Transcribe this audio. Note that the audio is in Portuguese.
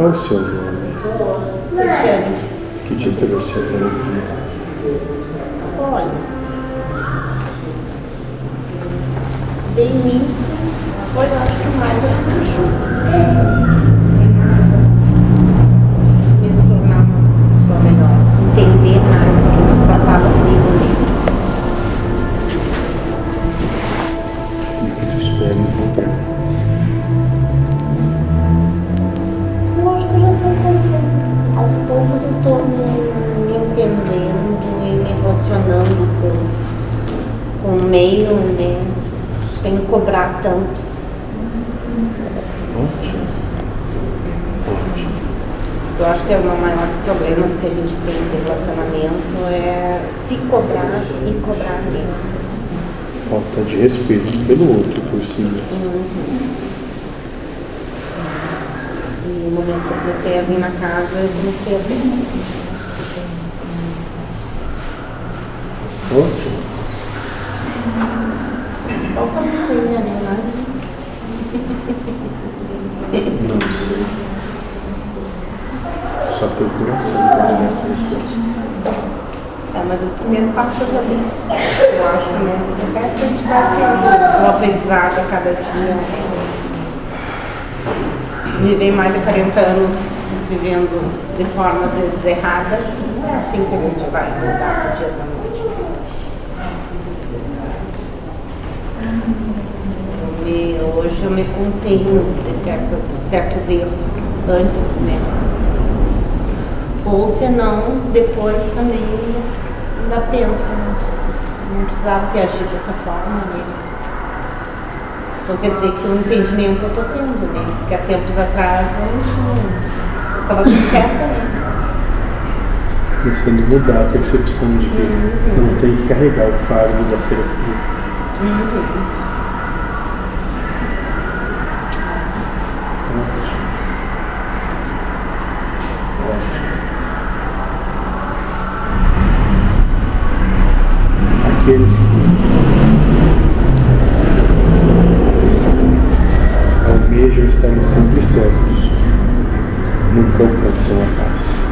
Qual é o seu nome? Cristiane. Que te trouxe até aqui? Olha. Início, foi eu acho que mais a chuva. Aos poucos eu estou me, entendendo e me relacionando com, com o meio, né? Sem cobrar tanto. Ótimo. Ótimo. Eu acho que é um dos maiores problemas que a gente tem de relacionamento é se cobrar e cobrar mesmo. Falta de respeito pelo outro por cima. E no momento que eu comecei a vir na casa, eu comecei a ver. Ótimo. Falta muito ainda, né? Não sei. Só teu coração para dar essa resposta. É, mas o primeiro passo eu já dei. Eu acho, né? O resto a gente vai tendo o aprendizado a cada dia. Viver mais de 40 anos vivendo de forma às vezes errada, não é assim que a gente vai mudar do dia para noite. Eu me- hoje eu me contenho de certos, certos erros antes, né? Ou senão, depois também ainda penso, né? não precisava ter agido dessa forma, né? Só quer dizer que o entendimento eu estou tendo, né? Porque há tempos atrás eu. Estava tudo certo, né? A mudar a percepção de que não tem que carregar o fardo da certeza. Aqueles que estarem sempre certos nunca alcançam a paz.